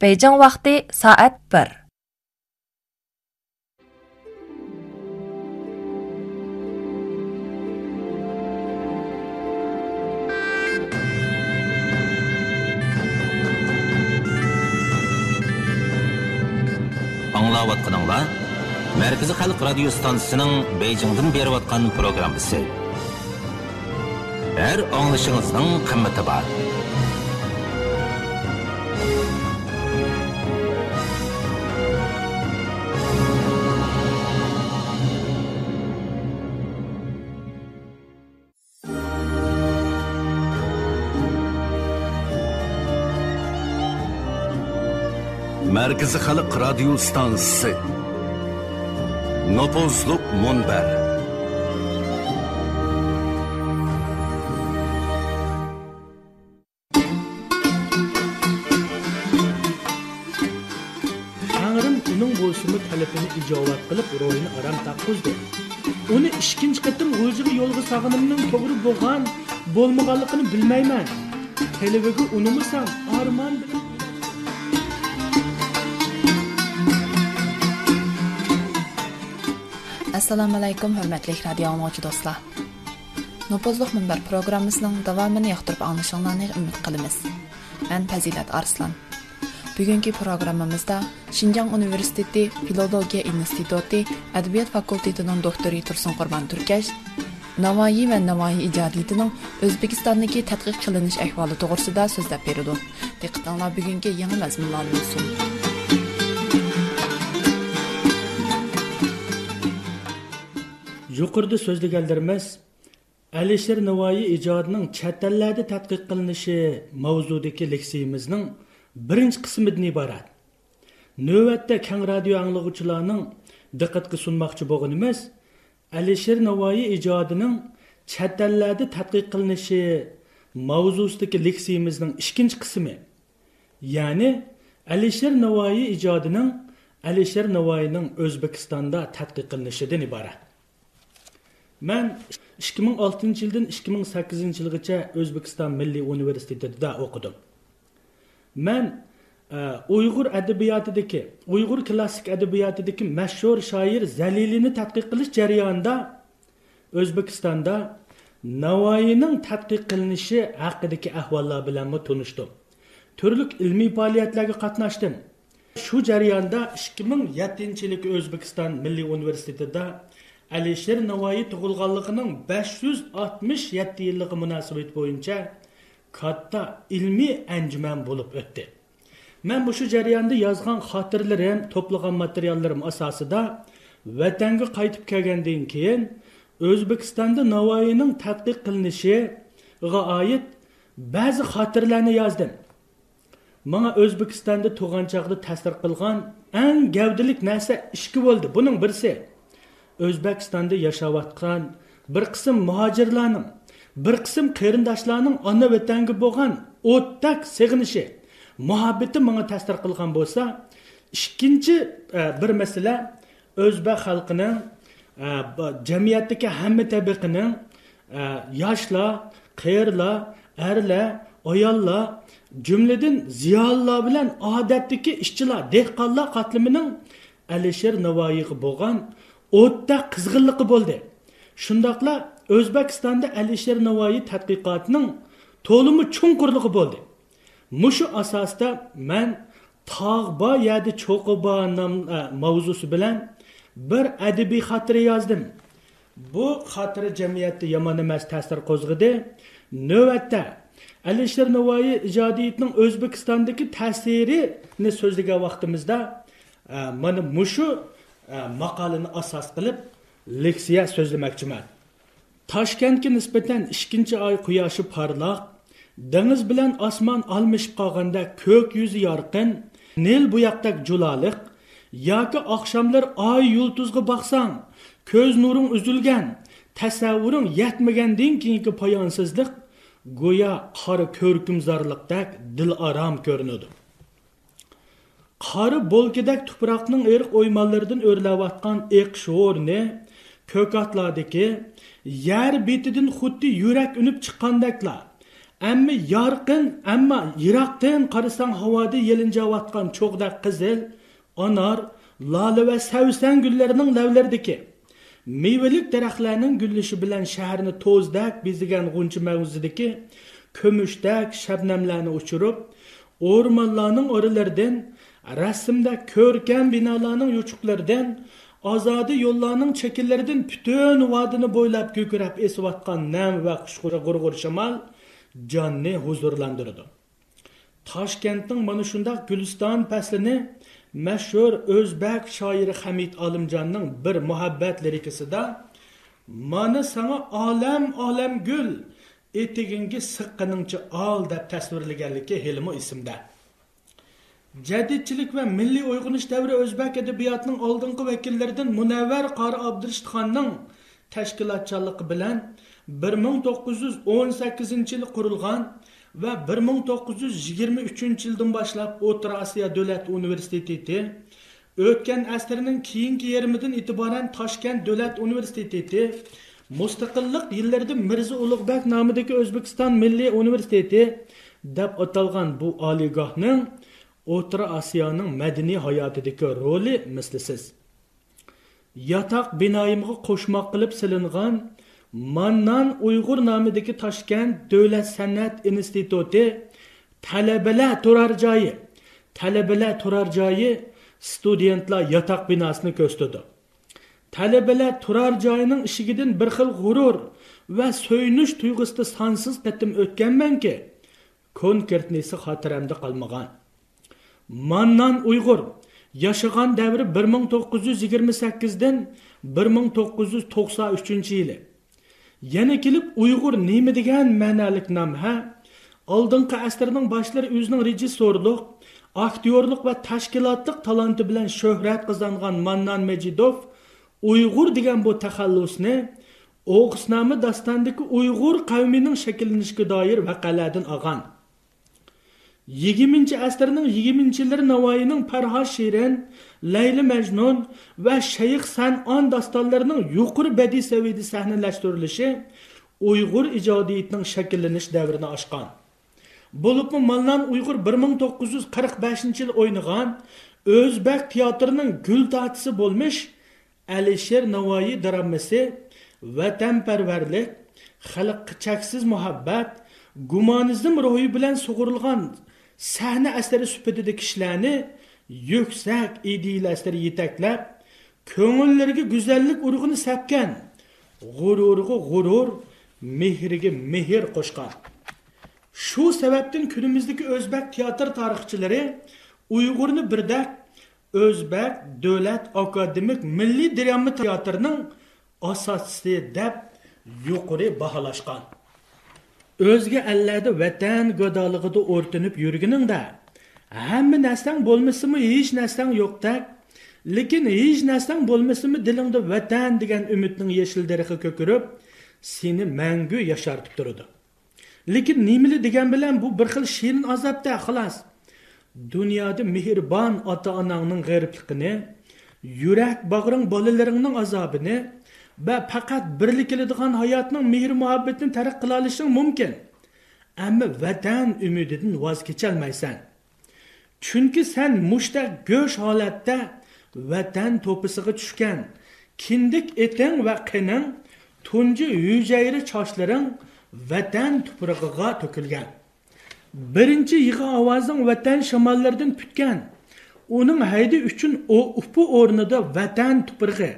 Бейжің вақты саат 1. аңлаватқаныңла Мәркізі халық радио станциясының Бейжіңден беріп атқан программасы. Әр аңлышыңызның қымметі бар. Markazi xalq radio stansiyasi. Nopozliq munbar. Tangrim uning bo'ysumi talabini ijobat qilib ro'yini aram taqqizdi uni ikkinchi qatim o'ziga yo'lga sog'inimning to'g'ri bo'lgan bo'lmaganligini bilmayman. Televiga unimasam armon Assalamu alaykum hörmətli radio dinləyicisi dostlar. Nopozluq Münbər proqramımızın davamını yaxdırıb anlaşılmanı ümid qılırıq. Mən Fəzilət Arslan. Bugünkü proqramımızda Şinjan Universiteti Filologiya İnstitutu Ədəbiyyat Fakültetinin doktoru Tursun Qurban Türkəş Navayi və Navayi icadiyyətinin Özbekistandakı tədqiq qılınış əhvalı toğrusunda sözləb verir. Diqqətinizə bugünkü yeni məzmunlar olsun. Yuqorida so'zlaganlarimiz alisher navoiy ijodining chet ellarda tadqiq qilinishi mavzudagi leksiyamizning birinchi qismidan iborat. Navbatda kang radio anglag'uvchilarning diqqatga sunmoqchi bo'lganimiz alisher navoiy ijodining chet ellarda tadqiq qilinishi mavzusidagi leksiyamizning ikkinchi qismi ya'ni alisher navoiy ijodining alisher navoiyning o'zbekistonda tadqiq qilinishidan iborat. Мен 2006 ildən 2008 ilgacha O'zbekiston Milliy universitetida o'qidim. Мен Уйғур Uyg'ur adabiyotidagi, Uyg'ur klassik adabiyotidagi mashhur shoir Zalilini tadqiq qilish jarayonida O'zbekistonda Navoiyning tadqiq qilinishi haqidagi ahvollar bilan tanishdim. Turli ilmiy faoliyatlarga qatnashdim. Shu jarayonda 2007 yilgi O'zbekiston Milliy universitetida alisher navoiy tug'ilganligining 567 yilligi munosabat bo'yicha katta ilmiy anjuman bo'lib o'tdi man bu shu jarayonda yozgan xotiralarim to'plagan materiallarim asosida vatanga qaytib kelgandan keyin o'zbekistonda navoiyning tadqiq qilinishiga oid ba'zi xotirlarni yozdim Mana O'zbekistonda tug'an chog'da ta'sir qilgan eng gavdalik narsa ishki bo'ldi. Buning birisi o'zbekistonda yashayotgan bir qism muhojirlarning bir qism qarindoshlarning ona vatanga bo'lgan o'tdak sig'inishi muhabbati menga ta'sir qilgan bo'lsa ikkinchi e, bir masala o'zbek xalqining e, jamiyatdagi hamma tabaqaning e, yoshlar qerlar erlar ayollar jumladan ziyolilar bilan odatdagi ishchilar dehqonlar qatlamining alisher navoiyga bo'lgan o'tda qizg'inligi bo'ldi. Shundoqla o'zbekistonda alisher navoiy tadqiqotining to'limi chunqurligi bo'ldi. Mushu asosda man tog'bo yadi cho'qibo e, mavzusi bilan bir adabiy xotira yozdim. Bu xotira jamiyatda yomon emas ta'sir qo'zg'adi navbatda alisher navoiy ijodiyatining o'zbekistondagi ta'sirini so'zlagan vaqtimizda e, mana mushu E, maqolani asos qilib leksiya so'zlamoqchiman. Toshkentga nisbatan ikkinchi oy quyoshi porloq dengiz bilan osmon almashib qolganda ko'k yuzi yorqin nil buyoqdak juloliq yoki oqshomlar oy yulduzga boqsang ko'z nuring uzilgan tasavvuring yetmagandan keyingi poyonsizlik go'yo qora ko'rkimzorliqdak dil arom ko'rinadi. Qari bo'lkidak tuproqning eriq o'ymonlaridan o'rlayotgan eq sho'rni ko'katlardagi yer betidan xuddi yurak unib chiqqandaklar. Ammi yorqin ammo yiroqdan qarasang havoda yelinjayotgan cho'g'dak qizil, onor lola va savsan gullarining lavlaridagi mevalik daraxtlarning gullishi bilan shaharni to'zdak bezigan g'uncha mavzidagi ko'mushdak shabnamlarni uchirib o'rmonlarning o'rilaridan rasmda ko'rkam binolarning yuchuqlaridan ozodi yo'llarning chekillaridan butun vodini bo'ylab ko'kirab esayotgan nam va xushg'urg'ur shamol jonni huzurlantirdi. Toshkentning mana shundoq guliston faslini mashhur o'zbek shoiri hamid olimjonning bir muhabbat lirikasida mana sana olam olam gul etigingga siqqiningcha ol deb tasvirlaganligi helmi ismda. Jadidchilik va milliy uyg'unish davri o'zbek adabiyotining oldingi vakillaridan munavvar qori abdurishidxonning tashkilotchiligi bilan 1918 yil qurilgan va 1923 yildan boshlab O'rta Osiyo davlat universiteti o'tgan asrning keyingi yarmidan e'tiboran Toshkent davlat universiteti mustaqillik yillarida mirzo Ulug'bek nomidagi O'zbekiston Milliy universiteti deb atalgan bu oliygohning O'rta Osiyoning madaniy hayotidagi roli mislisiz. Yotoq binoyimga qo'shmoq qilib silingan Mannan Uyg'ur nomidagi Toshkent Davlat san'at instituti talabalar turar joyi, talabalar turar joyi studentlar yotoq binosini ko'rsatdi. Talabalar turar joyining ishigidan bir xil g'urur va so'yinish tuyg'usida sonsiz qatim o'tganmanki, konkretnisi xotiramda qolmagan. Mannan Uyg'ur yashagan davri 1928 dan 1993 yili. Yana kelib uyg'ur nima degan ma'nolik nom ha? Oldingi asrning boshlari o'zining rejissyorlik aktyorlik va tashkilotlik talanti bilan shuhrat qozongan mannan majidov uyg'ur degan bu taxallusni o'g'isnomi dostondagi uyg'ur qavmining shakllanishiga doir vaqalardan olgan. Yigirmanchi asrning yigirmanchi yillari navoiyning farhod shirin layli majnun va shayx sanon dostonlarining yuqori badiiy saviyada sahnalashtirilishi uyg'ur ijodiyatining shakllanish davrini ochgan bo'libmi mallan uyg'ur bir ming to'qqiz yuz qirq beshinchi yil o'ynagan o'zbek teatrining gul tatisi bo'lmish alisher navoiy dramasi vatanparvarlik xalqqa cheksiz muhabbat gumonizm ruhi bilan sug'urilgan sahna asari sifatida kishilarni yuksak ideyalar yetaklab ko'ngillariga go'zallik urug'ini sapgan g'ururga g'urur mehriga mehr qo'shgan. Shu sababdan kunimizdagi o'zbek teatr tarixchilari uyg'urni birdak o'zbek davlat akademik milliy drama teatrining asoschisi deb yuqori baholashgan. O'zga allarda vatan go'dolig'ida o'rtinib yurguningda hamma narsang bo'lmasimi hech narsang yo'qda lekin hech narsang bo'lmasimi dilingda vatan degan umidning yashil darixi ko'kirib seni mangu yashartib turadi. Lekin nimli degan bilan bu bir xil shirin azobda xolos dunyoda mehribon ota onangning g'aribligini yurak bag'ring bolalaringning azobini va faqat birlik keladigan hayotning mehr muhabbatini tark qila olishing mumkin. Ammo vatan umididan voz kecholmaysan. Chunki san mushta go'sh holatda vatan to'pisiga tushgan. Kindik eting va qining tunji yujayri chochlaring vatan tuprog'iga to'kilgan. Birinchi yig'i ovozing vatan shamollaridan putgan. Uning haydi uchun upi o'rnida vatan tuprog'i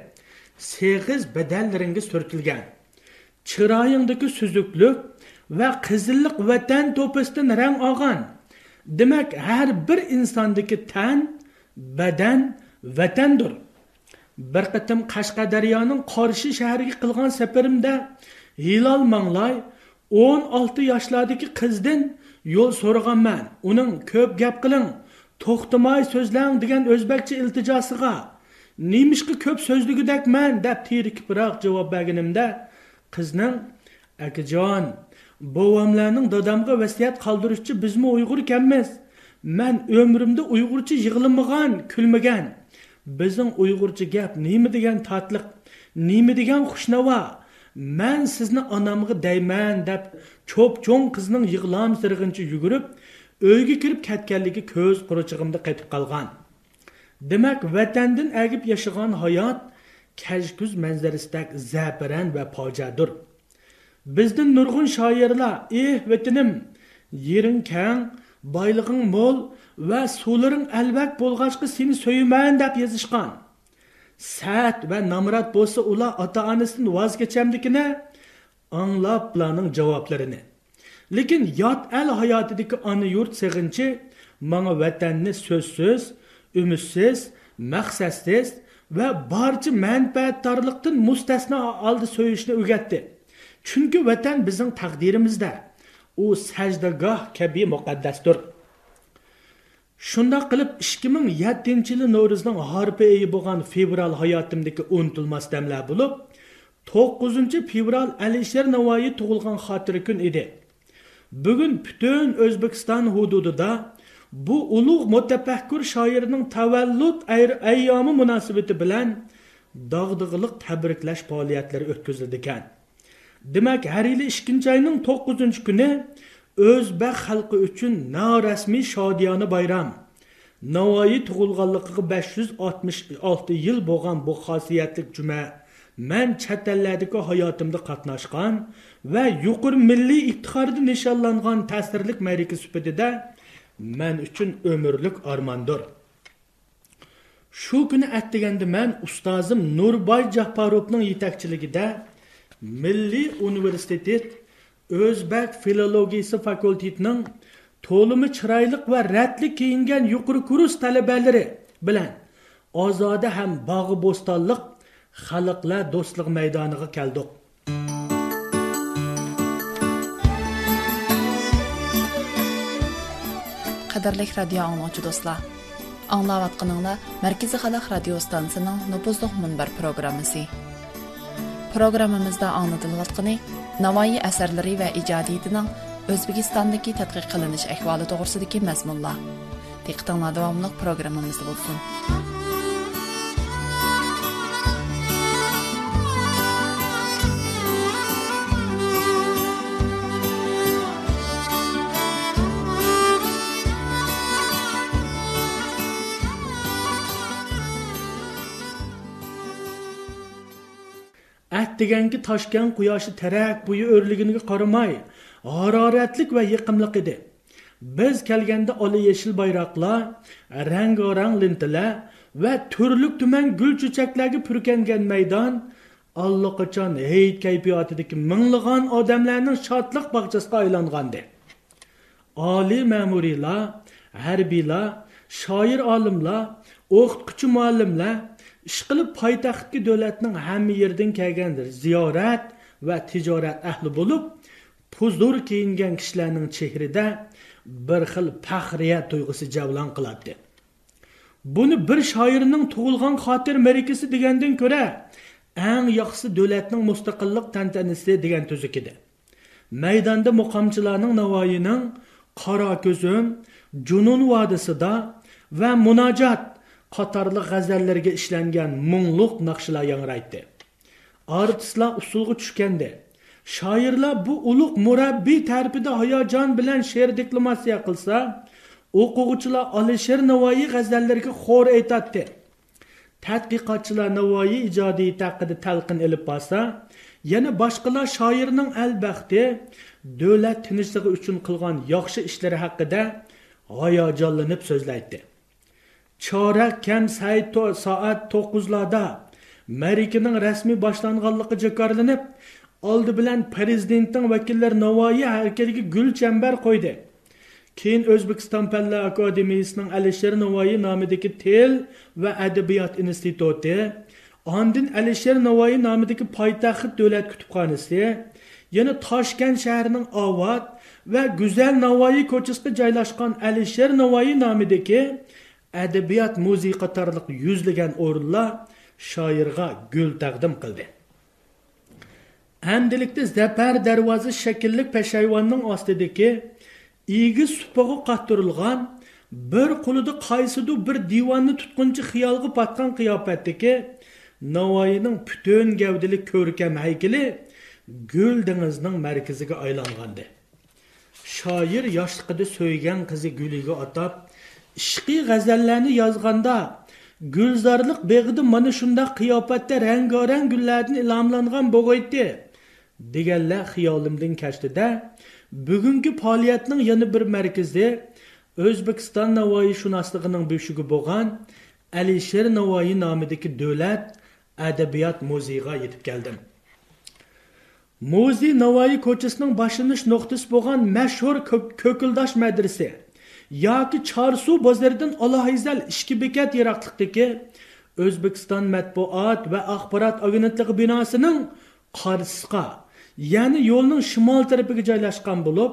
seg'iz badallaringga surtilgan chiroyingdagi suzuklik va qizillik vatan to'pisidan rang olgan. Demak har bir insondagi tan badan vatandir. Bir qatim qashqadaryoning qorishi shahriga qilgan safarimda hilol manglay o'n olti yoshlardagi qizdan yo'l so'raganman uning ko'p gap qiling to'xtamay so'zlang degan o'zbekcha iltijosiga nemishqa ko'p so'zligidakman deb tirikibroq javob berganimda qizning akajon bovamlarning dadamga vasiyat qoldirishchi bizmi uyg'ur ekanmiz? Man umrimda uyg'urcha yig'lamagan kulmagan. Bizning uyg'urcha gap nima degan tatliq nima degan xushnavo man sizni onamga dayman deb cho'p cho'ng qizning yig'lam sirg'incha yugurib uyga kirib ketganligi ko'z quruchig'imda qaytib qolgan. Demak vatandan agib yashagan hayot kajkuz manzarasidek zabiran va fojadur bizdan nurg'un shoirlar eh vatanim yering kang boylig'ing mo'l va suvlaring albak bo'lg'achqa seni so'yman deb yozishgan. Sat va namrat bo'lsa ular ota onasidan voz kechamdikini anglab ularning javoblarini. Lekin yot al hayotidagi ona yurt sig'inchi manga vatanni so'zsiz umidsiz maqsadsiz va barcha manfaatdorlikdan mustasno oldi so'yishni o'rgatdi chunki vatan bizning taqdirimizda u sajdagoh kabi muqaddasdir shundoq qilib ikki ming yettinchi yili no'ruzning harpi oyi bo'lgan fevral hayotimdagi unutilmas damlar bo'lib to'qqizinchi fevral alisher navoiy tug'ilgan xotira kun edi. Bugun butun o'zbekiston hududida bu ulug' mutafakkur shoirning tavallud ayyomi munosabati bilan dog'dig'iliq tabriklash faoliyatlari o'tkazildi ekan. Demak har yili ikkinchi oyning to'qqizinchi kuni o'zbek xalqi uchun norasmiy shodiyona bayram. Navoiy tug'ilganligiga besh yuz oltmish olti yil bo'lgan bu xosiyatli juma man chet ellardagi hayotimda qatnashgan va yuqori milliy iftixorda nishonlangan ta'sirli marika sifatida men uchun umrlik armondir shu kuni atdiganda man ustozim nurboy jahparovning yetakchiligida milliy universitet o'zbek filologiyasi fakultetining to'limi chiroyli va ratli kiyingan yuqori kurs talabalari bilan ozoda ham bog'i bo'stonliq xalqlar do'stlik maydoniga keldik. qadırlıq radio anlaçı dostlar. Anlavatqınınla Mərkəzi Xalq Radio Stansiyasının nüfuzluq mənbər proqramısı. Proqramımızda anladılatqını Navoiy əsərləri və icadiyyətinin Özbekistandakı tədqiq qılınış əhvalı doğrusudakı məzmunlar. Diqqətinizə davamlıq proqramımız olsun. Deganki toshgan quyoshi terak bo'yi o'rliginiga qaramay haroratlik va yiqimliq edi. Biz kelganda ola yeshil bayroqlar rangorang lintalar va turli tuman gul cho'chaklarga purkangan maydon allaqachon hayit kayfiyatidagi minglagan odamlarning shodliq bog'chasiga aylangandi. Oliy ma'muriylar harbiylar shoir olimlar o'qituvchi muallimlar ishqilib poytaxtga davlatning hamma yerdan kelgandir. Ziyorat va tijorat ahli bo'lib huzur kiyingan kishilarning chehrida bir xil faxriyat tuyg'usi javlon qiladi. Buni bir shoirning tug'ilgan xotir marikasi degandan ko'ra eng yaxshi davlatning mustaqillik tantanasi degan tuzuk edi maydonda muqomchilarning navoiyning qora ko'zim junun vodisida va munojat qatorli g'azallarga ishlangan mungluq naqshlar yangraydi. Artistlar usulga tushganda shoirlar bu ulug' murabbiy tarifida hayajon bilan she'r deklamatsiya qilsa o'quvchilar alisher navoiy g'azallariga xo'r aytadi tadqiqotchilar navoiy ijodiyati haqida talqin ilib borsa yana boshqalar shoirning albaxti davlat tinchligi uchun qilgan yaxshi ishlari haqida hayajonlanib so'zlaydi. Chorak kam soat to'qqizlarda marikaning rasmiy boshlanganligi jakorlanib oldi bilan prezidentning vakillari navoiy haykaliga gul chambar qo'ydi. Keyin o'zbekiston fanlar akademiyasining alisher navoiy nomidagi til va adabiyot instituti ondin alisher navoiy nomidagi poytaxt davlat kutubxonasi yana toshkent shahrining ovod va go'zal navoiy ko'chasida joylashgan alisher navoiy nomidagi adabiyot musiqa qatorliq yuzlagan o'rinlar shoirga gul taqdim qildi. Andilikda zafar darvozi shakllik peshayvonning ostidagi egi supaga qattirilgan bir qo'lida qaysidir bir divanni tutqunchi xiyolga patgan qiyofatdagi navoiyning butun gavdali ko'rkam haykali gul dengizining markaziga aylangandi. Shoir yoshligida so'ygan qizi guliga atab ishqiy g'azallarni yozganda gulzorliq beg'idi mana shundoq qiyofatda rangorang gullardan ilomlangan bo'g'aydi deganlar xiyolimdan kashdida. Bugungi faoliyatning yana bir markazi o'zbekiston navoiy shunosligining beshigi bo'lgan alisher navoiy nomidagi davlat adabiyot muzeyiga yetib keldim. Muzey navoiy ko'chasining boshlanish nuqtasi bo'lgan mashhur ko'kildosh madrasa yoki chorsuv bozoridan alohizal ishki bekat yiroqlikdagi o'zbekiston matbuot va axborot agentligi binosining qarshisiga ya'ni yo'lning shimol tarafiga joylashgan bo'lib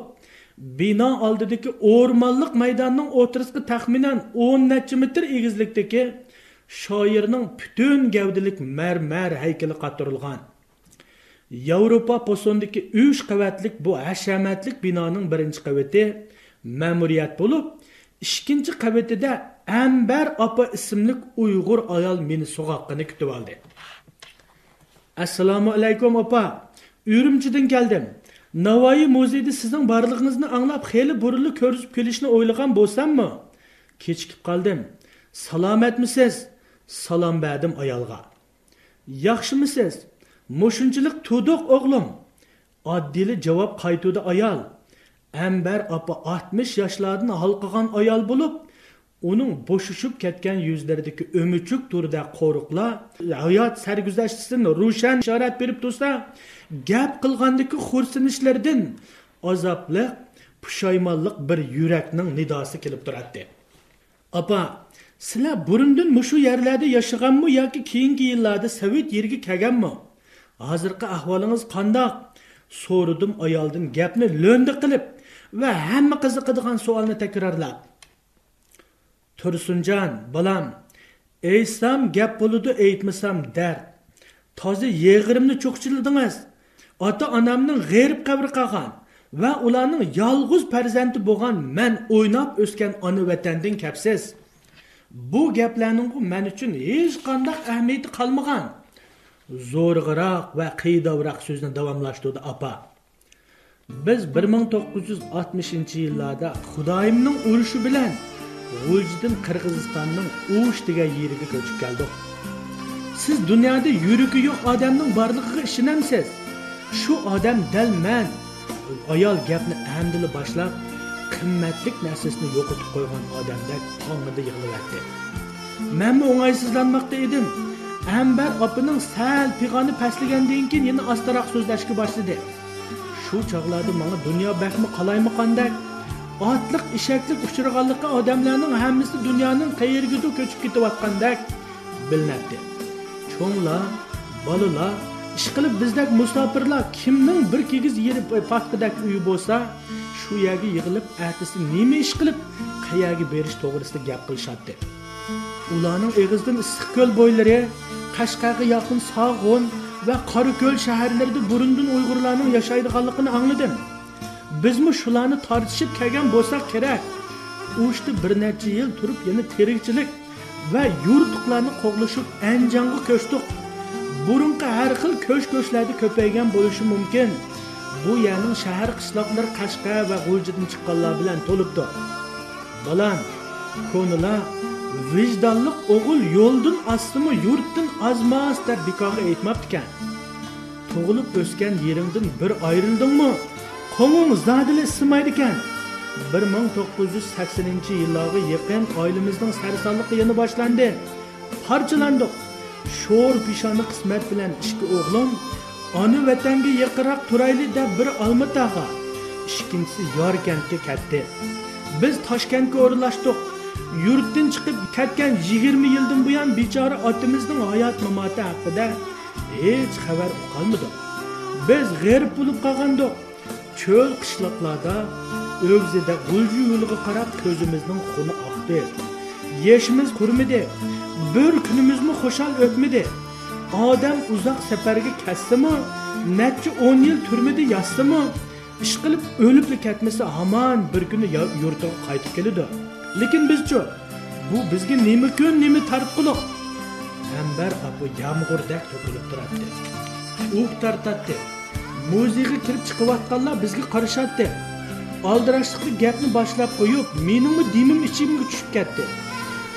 bino oldidagi o'rmonliq maydonning o'rtasiga taxminan o'n necha metr egizlikdagi shoirning butun gavdalik marmar haykali qotirilgan yevropa posondagi uch qavatlik bu hashamatlik binoning birinchi qavati ma'muriyat bo'lib ikkinchi qavatida ambar opa ismli uyg'ur ayol meni so'g'oqqini kutib oldi. Assalomu alaykum opa. Urumchidan keldim. Navoiy muzeyida sizning borlig'ingizni anglab xeli burilib ko'rishib kelishni o'ylagan bo'lsammi? Kechikib qoldim. Salomatmisiz? Salom berdim ayolga. Yaxshimisiz? Mushunchalik tuduq o'g'lim. Oddiyli javob qaytuvdi ayol. Ambar opa 60 yoshlardan halqagan ayol bo'lib uning bo'shishib ketgan yuzlaridagi o'muchuk turda qo'riqlar hayot sarguzashtini rushan ishorat berib tursa gap qilgandagi xo'rsinishlardan azobli pushaymonlik bir yurakning nidosi kelib turadi opa sizlar burundan mushu yerlarda yashaganmi yoki keyingi yillarda sovet yeriga kelganmi? Hozirgi ahvolingiz qandoq? So'radim ayoldan gapni lo'ndi qilib va hamma qiziqadigan savolni takrorlab. Tursunjon bolam aytsam gap bo'ludi aytmasam dard. Toza yeg'irimni cho'qchiladingiz ota onamning g'erib qabri qolgan va ularning yolg'iz farzandi bo'lgan man o'ynab o'sgan ona vatandan kapsiz bu gaplarning men uchun hech qanday ahamiyati qolmagan. Zo'rg'iroq va qiydovroq so'zni davomlashtirdi opa. Biz 1960 yillarda xudoyimning urushi bilan g'ujdin qirg'izistonning ush degan yeriga ko'chib keldik. Siz dunyoda yuragi yo'q odamning borligiga ishonamsiz? Shu odam dal man ayol gapni amdili boshlab qimmatlik narsasini yo'qotib qo'ygan odamdek tongida yig'layapti manmi o'ng'aysizlanmoqda edim. Ambar opaning sal pig'oni pastlagandan keyin yana ostaroq so'zlashga boshladi. Shu chog'larda manga dunyo baxmi qalaymaqandak otliq ishaklik uchraganlikqa odamlarning hammasi dunyoning qayergadir ko'chib ketayotgandek bilinadi. Cho'nglar bolalar ish qilib bizdek musofirlar kimning bir kigiz yeri e, paxtadak uyi bo'lsa shu yerga yig'ilib ertasi nima ish qilib qayerga berish to'g'risida gap qilishadi. Ularning eg'izdan issiqko'l bo'ylari qashqarga yaqin sog'un va qorako'l shaharlarida burundan uyg'urlarning yashaydiganligini angladim bizmi shularni tortishib kelgan bo'lsak kerak? U ishda bir necha yil turib yana tirikchilik va yurtuqlarni qo'g'lashib anjanga ko'chdik. Burunqi har xil ko'sh ko'shlarda ko'paygan bo'lishi mumkin. Bu yerning shahar qishloqlar qashqa va g'uljidan chiqqanlar bilan to'libdi. Bolam ko'nilar vijdonli o'g'il yo'ldan ostimi yurtdan ozmas deb bekorga aytmabdikan. Tug'ilib o'sgan yeringdan bir ayrildingmi qo'ng'ing zodili isimaydi ekan bir ming to'qqiz yuz saksoninchi yillarga yaqin oilamizning sarsonligi yana boshlandi. Parchalandiq sho'r peshona qismat bilan ishki o'g'lim ona vatanga yaqinroq turayli deb bir olmatog'a ikkinchisi yorkandga ketdi biz toshkentga o'rlashdik yurtdan chiqib ketgan yigirma yildan buyon bechora otamizning hayot mamoti haqida hech xabar qolmadik biz g'erib bo'lib qolgandik. Cho'l qishloqlarda o'g'zida g'ulji yo'liga qarab ko'zimizning xuni oqdi. Yeshimiz qurmidi bir kunimizmi xushal o'tmidi? Odam uzoq safarga ketdimi necha o'n yil turmidi yotsimi ish qilib o'libli ketmasa hamon bir kuni yurtiga qaytib keladi. Lekin bizchu bu bizga nima kun nima tartquliq ambar opa yomg'irdak to'kilib turadi uh tortadi muzeyga kirib chiqayotganlar bizga qarashatdi aldirashliqni gapni boshlab qo'yib meningmi demim ichimga tushib ketdi.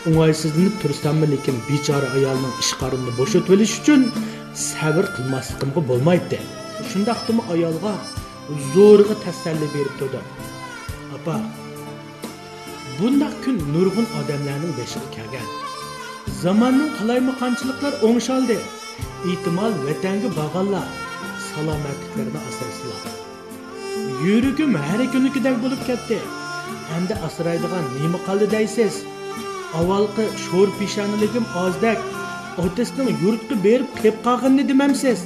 O'ng'aysizlanib tursammi lekin bechora ayolning ishqorimni bo'shatib olish uchun sabr qilmasligimga bo'lmaydi. Shundoqdimi ayolga zo'rg'a tasalli berib turdi. Opa bundoq kun nurg'un odamlarning beshiga kelgan. Zamonning qalaymaqonchiliklar o'ngshaldi ehtimol vatanga bag'anlar salomatliklarini asrasizlar yuragim har kunikidek bo'lib ketdi. Endi asraydigan nima qoldi deysiz? Avvalgi sho'r peshoniligim ozdak otasning yurtga berib kelib qolganini demamsiz?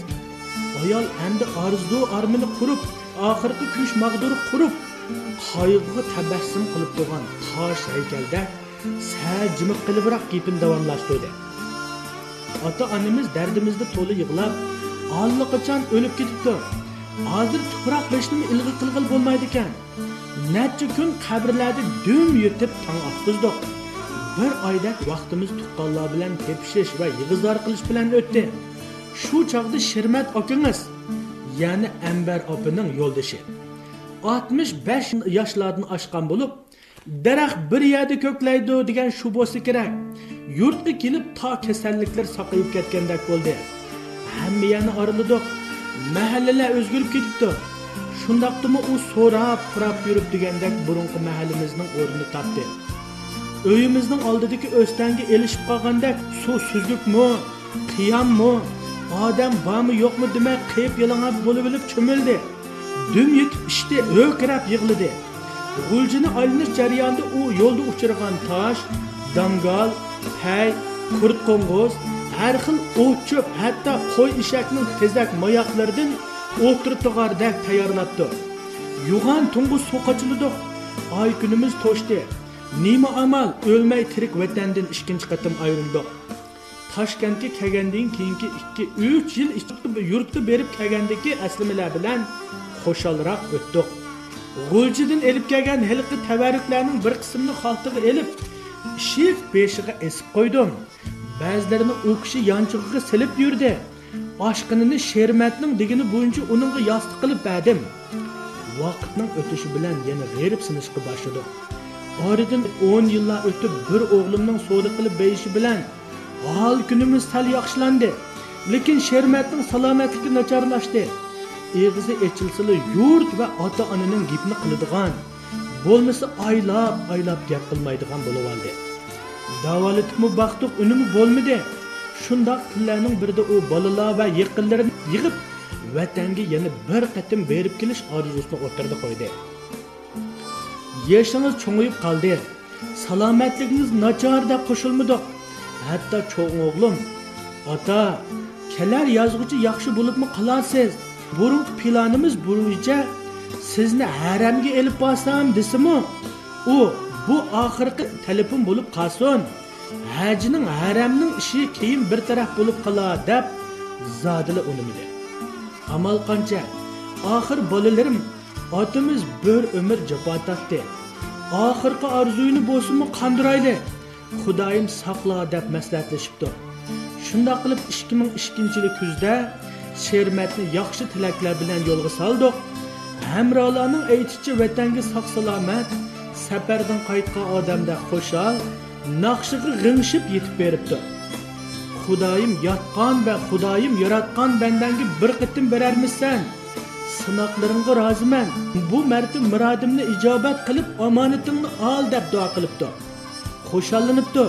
Ayol endi orzu armini qurib oxirgi kuch mag'duri qurib qayg'uga tabassum qilib turgan tosh haykalda sal jimiq qilibroq gapini davomlashtirdi ota onamiz dardimizda to'la yig'lab allaqachon o'lib ketibdi. Hozir tuproq beshnimi ilg'i qilg'il bo'lmaydi ekan necha kun qabrlarda dum yutib tong otqizdik bir oydak vaqtimiz tuqqanlar bilan tepishish va yig'izor qilish bilan o'tdi. Shu chog'da shirmat okangiz ya'ni ambar opaning yo'ldoshi. 65 yoshlarni oshgan bo'lib daraxt bir yerda ko'klaydi degan shu bo'lsa kerak. Yurtga kelib to kasalliklar saqayib ketgandek bo'ldi. Hamma yana orilidiq mahallalar o'zgarib ketibdi shundoqdimi u so'rab purab yurib degandek burungi mahallamizning o'rnini topdi. Uyimizning oldidagi o'stanga elishib qolgandek suv suzgukmi qiyammi? Odam bormi yo'qmi? demay qiyib yalang'och bo'lib bo'lib cho'mildi. Dum yetib ishdi o'kirab yig'ladi g'uljini aylanish jarayonida u yo'lda uchirgan tosh dangal pay kurt qo'ng'iz har xil o't cho'p hatto qo'y eshakning tezak mayoqlaridan o'tirtig'ardek tayyorlabdi. Yug'an tungi suv qochilidi oy kunimiz to'shdi. Nima amal o'lmay tirik vatandan ikkinchi qatim ayrildik toshkentga kelgandan keyingi ikki uch yil yurtga berib kelgandagi aslimilar bilan xo'shalroq o'tdik g'uljidan elib kelgan hilqi tavarruklarning bir qismini xaltiga elib shif beshiga esib qo'ydim. Ba'zilarini u kishi yonchig'iga silib yurdi. Oshqinini shermatning digini bo'yicha uningga yostiq qilib berdim vaqtning o'tishi bilan yana g'erib sinishga boshladi. Oradan 10 yillar o'tib bir o'g'limning savdo qilib beyishi bilan hol kunimiz sal yaxshilandi. Lekin shermatning salomatligi nacharlashdi eg'izi echilsili yurt va ota onaning gapini qiladigan bo'lmasa oylab oylab gap qilmaydigan bo'lib oldi davolatibmi baxtiq unimi bo'lmadi shundoq kunlarning birida u bolalar va yaqinlarini yig'ib vatanga yana bir qatim berib kelish orzusini o'tirdi qo'ydi yoshingiz cho'ng'iyib qoldi salomatligingiz nachar deb qo'shilmadi hatto cho'ng o'g'lim ota kelar yozg'uchi yaxshi bo'libmi qolasiz burungi planimiz bo'yicha sizni haramga elib borsam desimu u bu oxirgi telefon bo'lib qolsin. Hajining haramning ishi keyin bir taraf bo'lib qolar deb zodila unimidi amal qancha? Oxir bolalarim otimiz bir umr jafo tortdi oxirgi orzuyni bo'lsinmi qondirayli? Xudoyim saqla deb maslahatlashibdi. Shundoq qilib ikki ming ikkinchi yili kuzda shermatni yaxshi tilaklar bilan yo'lga soldik hamrolarning aytishicha vatanga sog' salomat safardan qaytgan odamda xushal naqshiga g'ingshib yetib beribdi. Xudoyim yotgan va xudoyim yaratgan bandanga bir qitim berarmisan sinoqlaringga roziman bu marta murodimni ijobat qilib omonatingni ol deb duo qilibdi xushallanibdi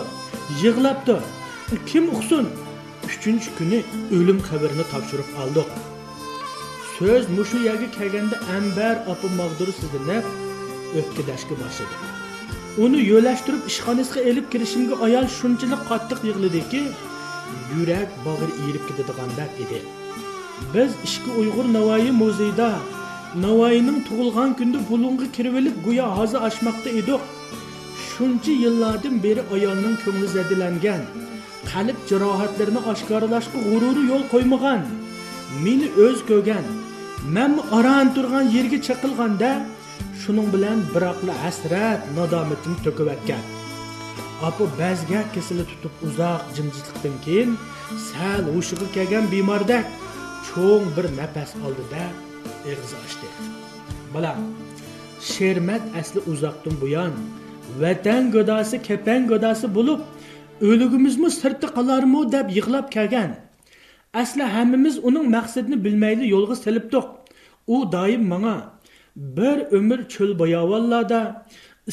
yig'labdi kim uqsin uchinchi kuni o'lim qabrini topshirib oldik so'z mushu yerga kelganda ambar opa mag'dur sizlanib o'pkalashga boshladi. Uni yo'lashtirib ishxonasiga elib kirishimga ayol shunchalik qattiq yig'ladiki yurak bag'ri erib ketadigandek edi. Biz ishki uyg'ur navoiy muzeyida navoiyning tug'ilgan kunda bulung'i kirib olib go'yo hozir ochmoqda edik shuncha yillardan beri ayolning ko'ngli zadilangan qalb jarohatlarini oshkorlashga g'ururi yo'l qo'ymagan. Meni o'z ko'rgan man oran turgan yerga chaqilganda shuning bilan biroqla hasrat nadomatim to'kibyotgan opa bazga kesili tutib uzoq jimjitlikdan keyin sal hushiga kelgan bemordak cho'ng bir nafas oldida og'iz ochdi. Bolam shermat asli uzoqdan buyon vatan go'dosi kepan go'dosi bo'lib o'ligimizmi sirti qolarmi deb yig'lab kelgan. Asli hammamiz uning maqsadini bilmayli yo'lga silibdiq. U doim manga bir umr cho'l boyovonlarda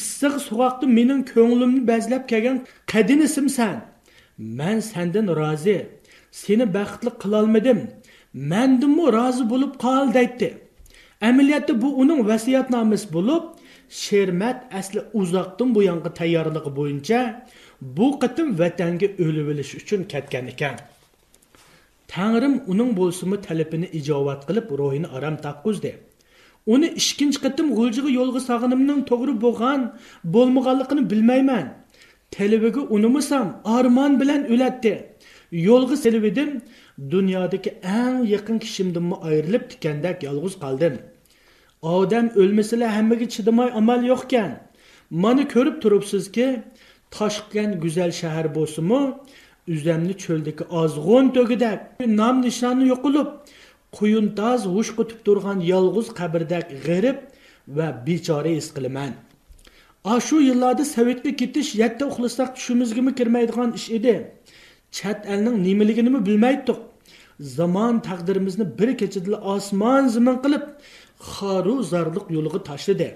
issiq suvoqni mening ko'nglimni bazlab kelgan qadinisimsan. Man sandan rozi seni baxtli qilolmadim. Mandimmi rozi bo'lib qol deydi amaliyotda bu uning vasiyatnomasi bo'lib shermat asli uzoqdan bu tayyorligi bo'yicha bu qitim vatanga o'lib olish uchun ketgan ekan. Tangrim uning bo'lsimi talabini ijobat qilib ruhini aram topqizdi uni ikkinchi qitim g'uljig'i yo'lga sog'inimning to'g'ri bo'lgan bo'lmaganligini bilmayman. Talabiga unimisam armon bilan o'latdi yo'lga silvidim dunyodagi eng yaqin kishimdinmi ayrilib tikandak yolg'iz qoldim. Odam o'lmasala hammaga chidamay amal yo'qkan mana ko'rib turibsizki toshqan go'zal shahar bo'lsinmi uzamni cho'ldagi ozg'un to'gida nom nishoni yo'qolib quyuntoz g'ush qutib turgan yolg'iz qabrdak g'irib va bechora his qilaman. Shu yillarda sovetga ketish yatta uxlasak tushimizgami kirmaydigan ish edi. Chat elning nimaligini bilmaydiq. Zamon taqdirimizni bir kechada osmon zimin qilib xoru zarliq yo'liga tashladi.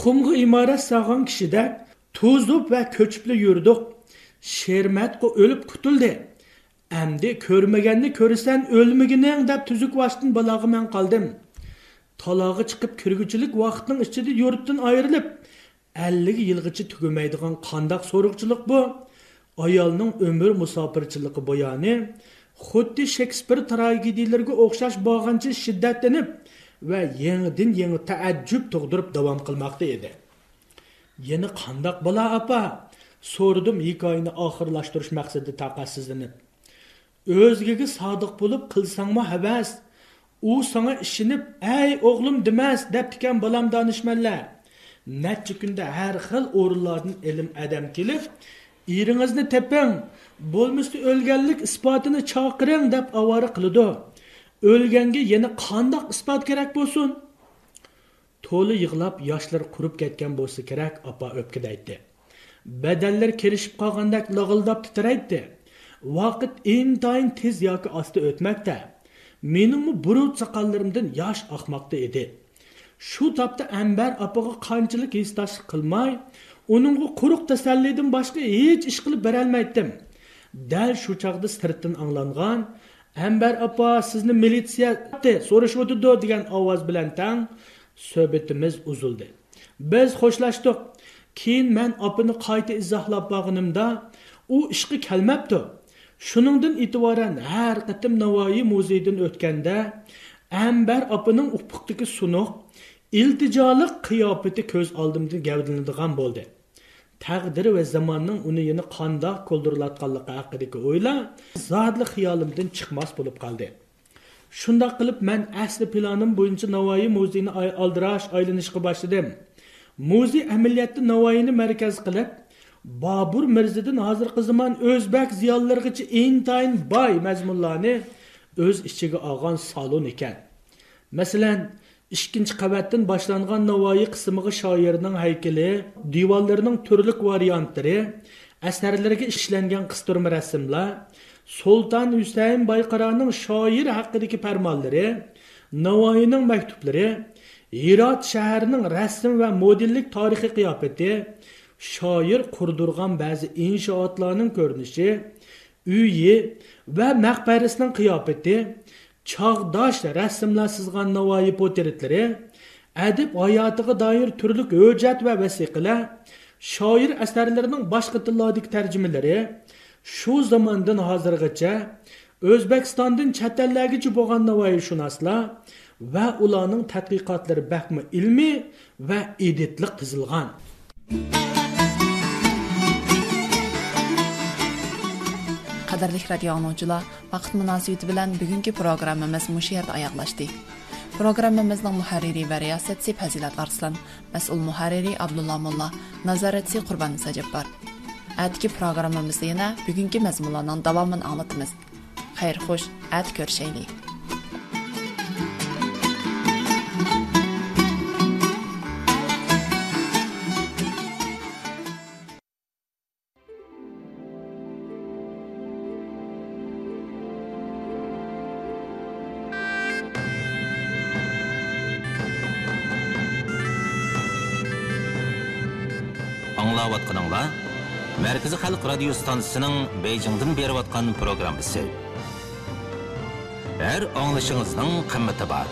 Qumga imorat solgan kishida to'zib va ko'chibli yurdik shermatqu o'lib qutuldi endi ko'rmaganni ko'rsan o'lmigining deb tuzuk ваштын balog'i man qoldim. Talog'i chiqib kirguchilik vaqtning ichida yurtdan ayrilib 50 yilgacha tugamaydigan qandoq so'riqchilik bu. ayolning umr musofirchiligi boyanı, xuddi shekspir tragediyalarga o'xshash bo'lgancha shiddatlanib va yangidan yangi taajjub tug'dirib davom qilmoqda edi. Yana qandoq bo'la opa? So'radim hikoyani oxirlashtirish maqsadida taqatsizlanib o'zgaga sodiq bo'lib qilsangmi havas? U sanga ishinib ay o'g'lim demas debdikan bolam donishmanlar necha kunda har xil o'rinlardan ilm adam kelib eringizni teping bo'lmasa o'lganlik isbotini chaqiring deb ovora qiladi. O'lganga yana qandoq isbot kerak bo'lsin? To'li yig'lab yoshlar qurib ketgan bo'lsa kerak opa o'pkidaydi badallar kelishib qolgandek lag'ildab titraydi. Vaqt intayin tez yoki osti o'tmakda. Menimi burut soqollarimdan yosh oqmoqda edi. Shu topda ambar opaga qanchalik histoshlik qilmay uningga quruq tasallidan boshqa hech ish qilib berolmaydim. Dal shu chog'da sirtdan anglangan. Ambar opa sizni militsiya so'rashyotidi degan ovoz bilan tang. Suhbatimiz uzildi biz xo'shlashdik keyin man opini qayta izohlab borganimda u ishqi kelmabdi. Shuningdan e'tiboran har qatim navoiy muzeyidan o'tganda ambar opaning ufuqdagi sunuq iltijoliq qiyofati ko'z oldimda gavdalanadigan bo'ldi. Taqdir va zamonning uni yana qandoq ko'ldirilayotganligi haqidagi o'ylar zotli xiyolimdan chiqmas bo'lib qoldi. Shundoq qilib man asli planim bo'yicha navoiy muzeyini oldirash aylanishga boshladim muzey amaliyotda navoiyni markaz qilib bobur Mirzidan hozirgi zamon o'zbek ziyolilarigacha intayin boy mazmunlarni o'z ichiga olgan salon ekan. Masalan, ikkinchi qavatdan boshlangan Navoiy qismiga shoirning haykali, divorlarining turli variantlari, asarlarga ishlangan qistirma rasmlar, Sultan Hüseyn Bayqara'nın şair haqqındakı fərmanları, Navoiyning maktublari, Hirot shahrining rasm va modellik tarixiy qiyofati, shoir qurdirgan ba'zi inshootlarning ko'rinishi, uyi va maqbarasining qiyofati, çağdaş rəsmlər sızğan Navayi portretləri, ədib həyatına dair türlü hüccət və vəsiqələr, şair əsərlərinin başqa dillardakı tərcümələri, Şu zamandan hazırgacha O'zbekistondan chatallargacha bo'lgan navoiyshunoslar va ularning tadqiqotlari bakmi ilmiy va editli qizilgan. qadrli radio anuvchilar vaqt munosabati bilan bugungi programmamiz mushu yerda oyoqlashdi programmamizning muharriri va riyosatchisi fazilat arslon mas'ul muharriri abdulla mulla nazoratchi qurbon sajabbar Әтікі программамызды ена бүгінгі мәзмұланан давамын аңлатымыз. Қайыр қош, әт көршейлі. негізі халық радио станциясының бейжіңдің беріп жатқан программасы. Әр аңлышыңыздың қымбаты бар.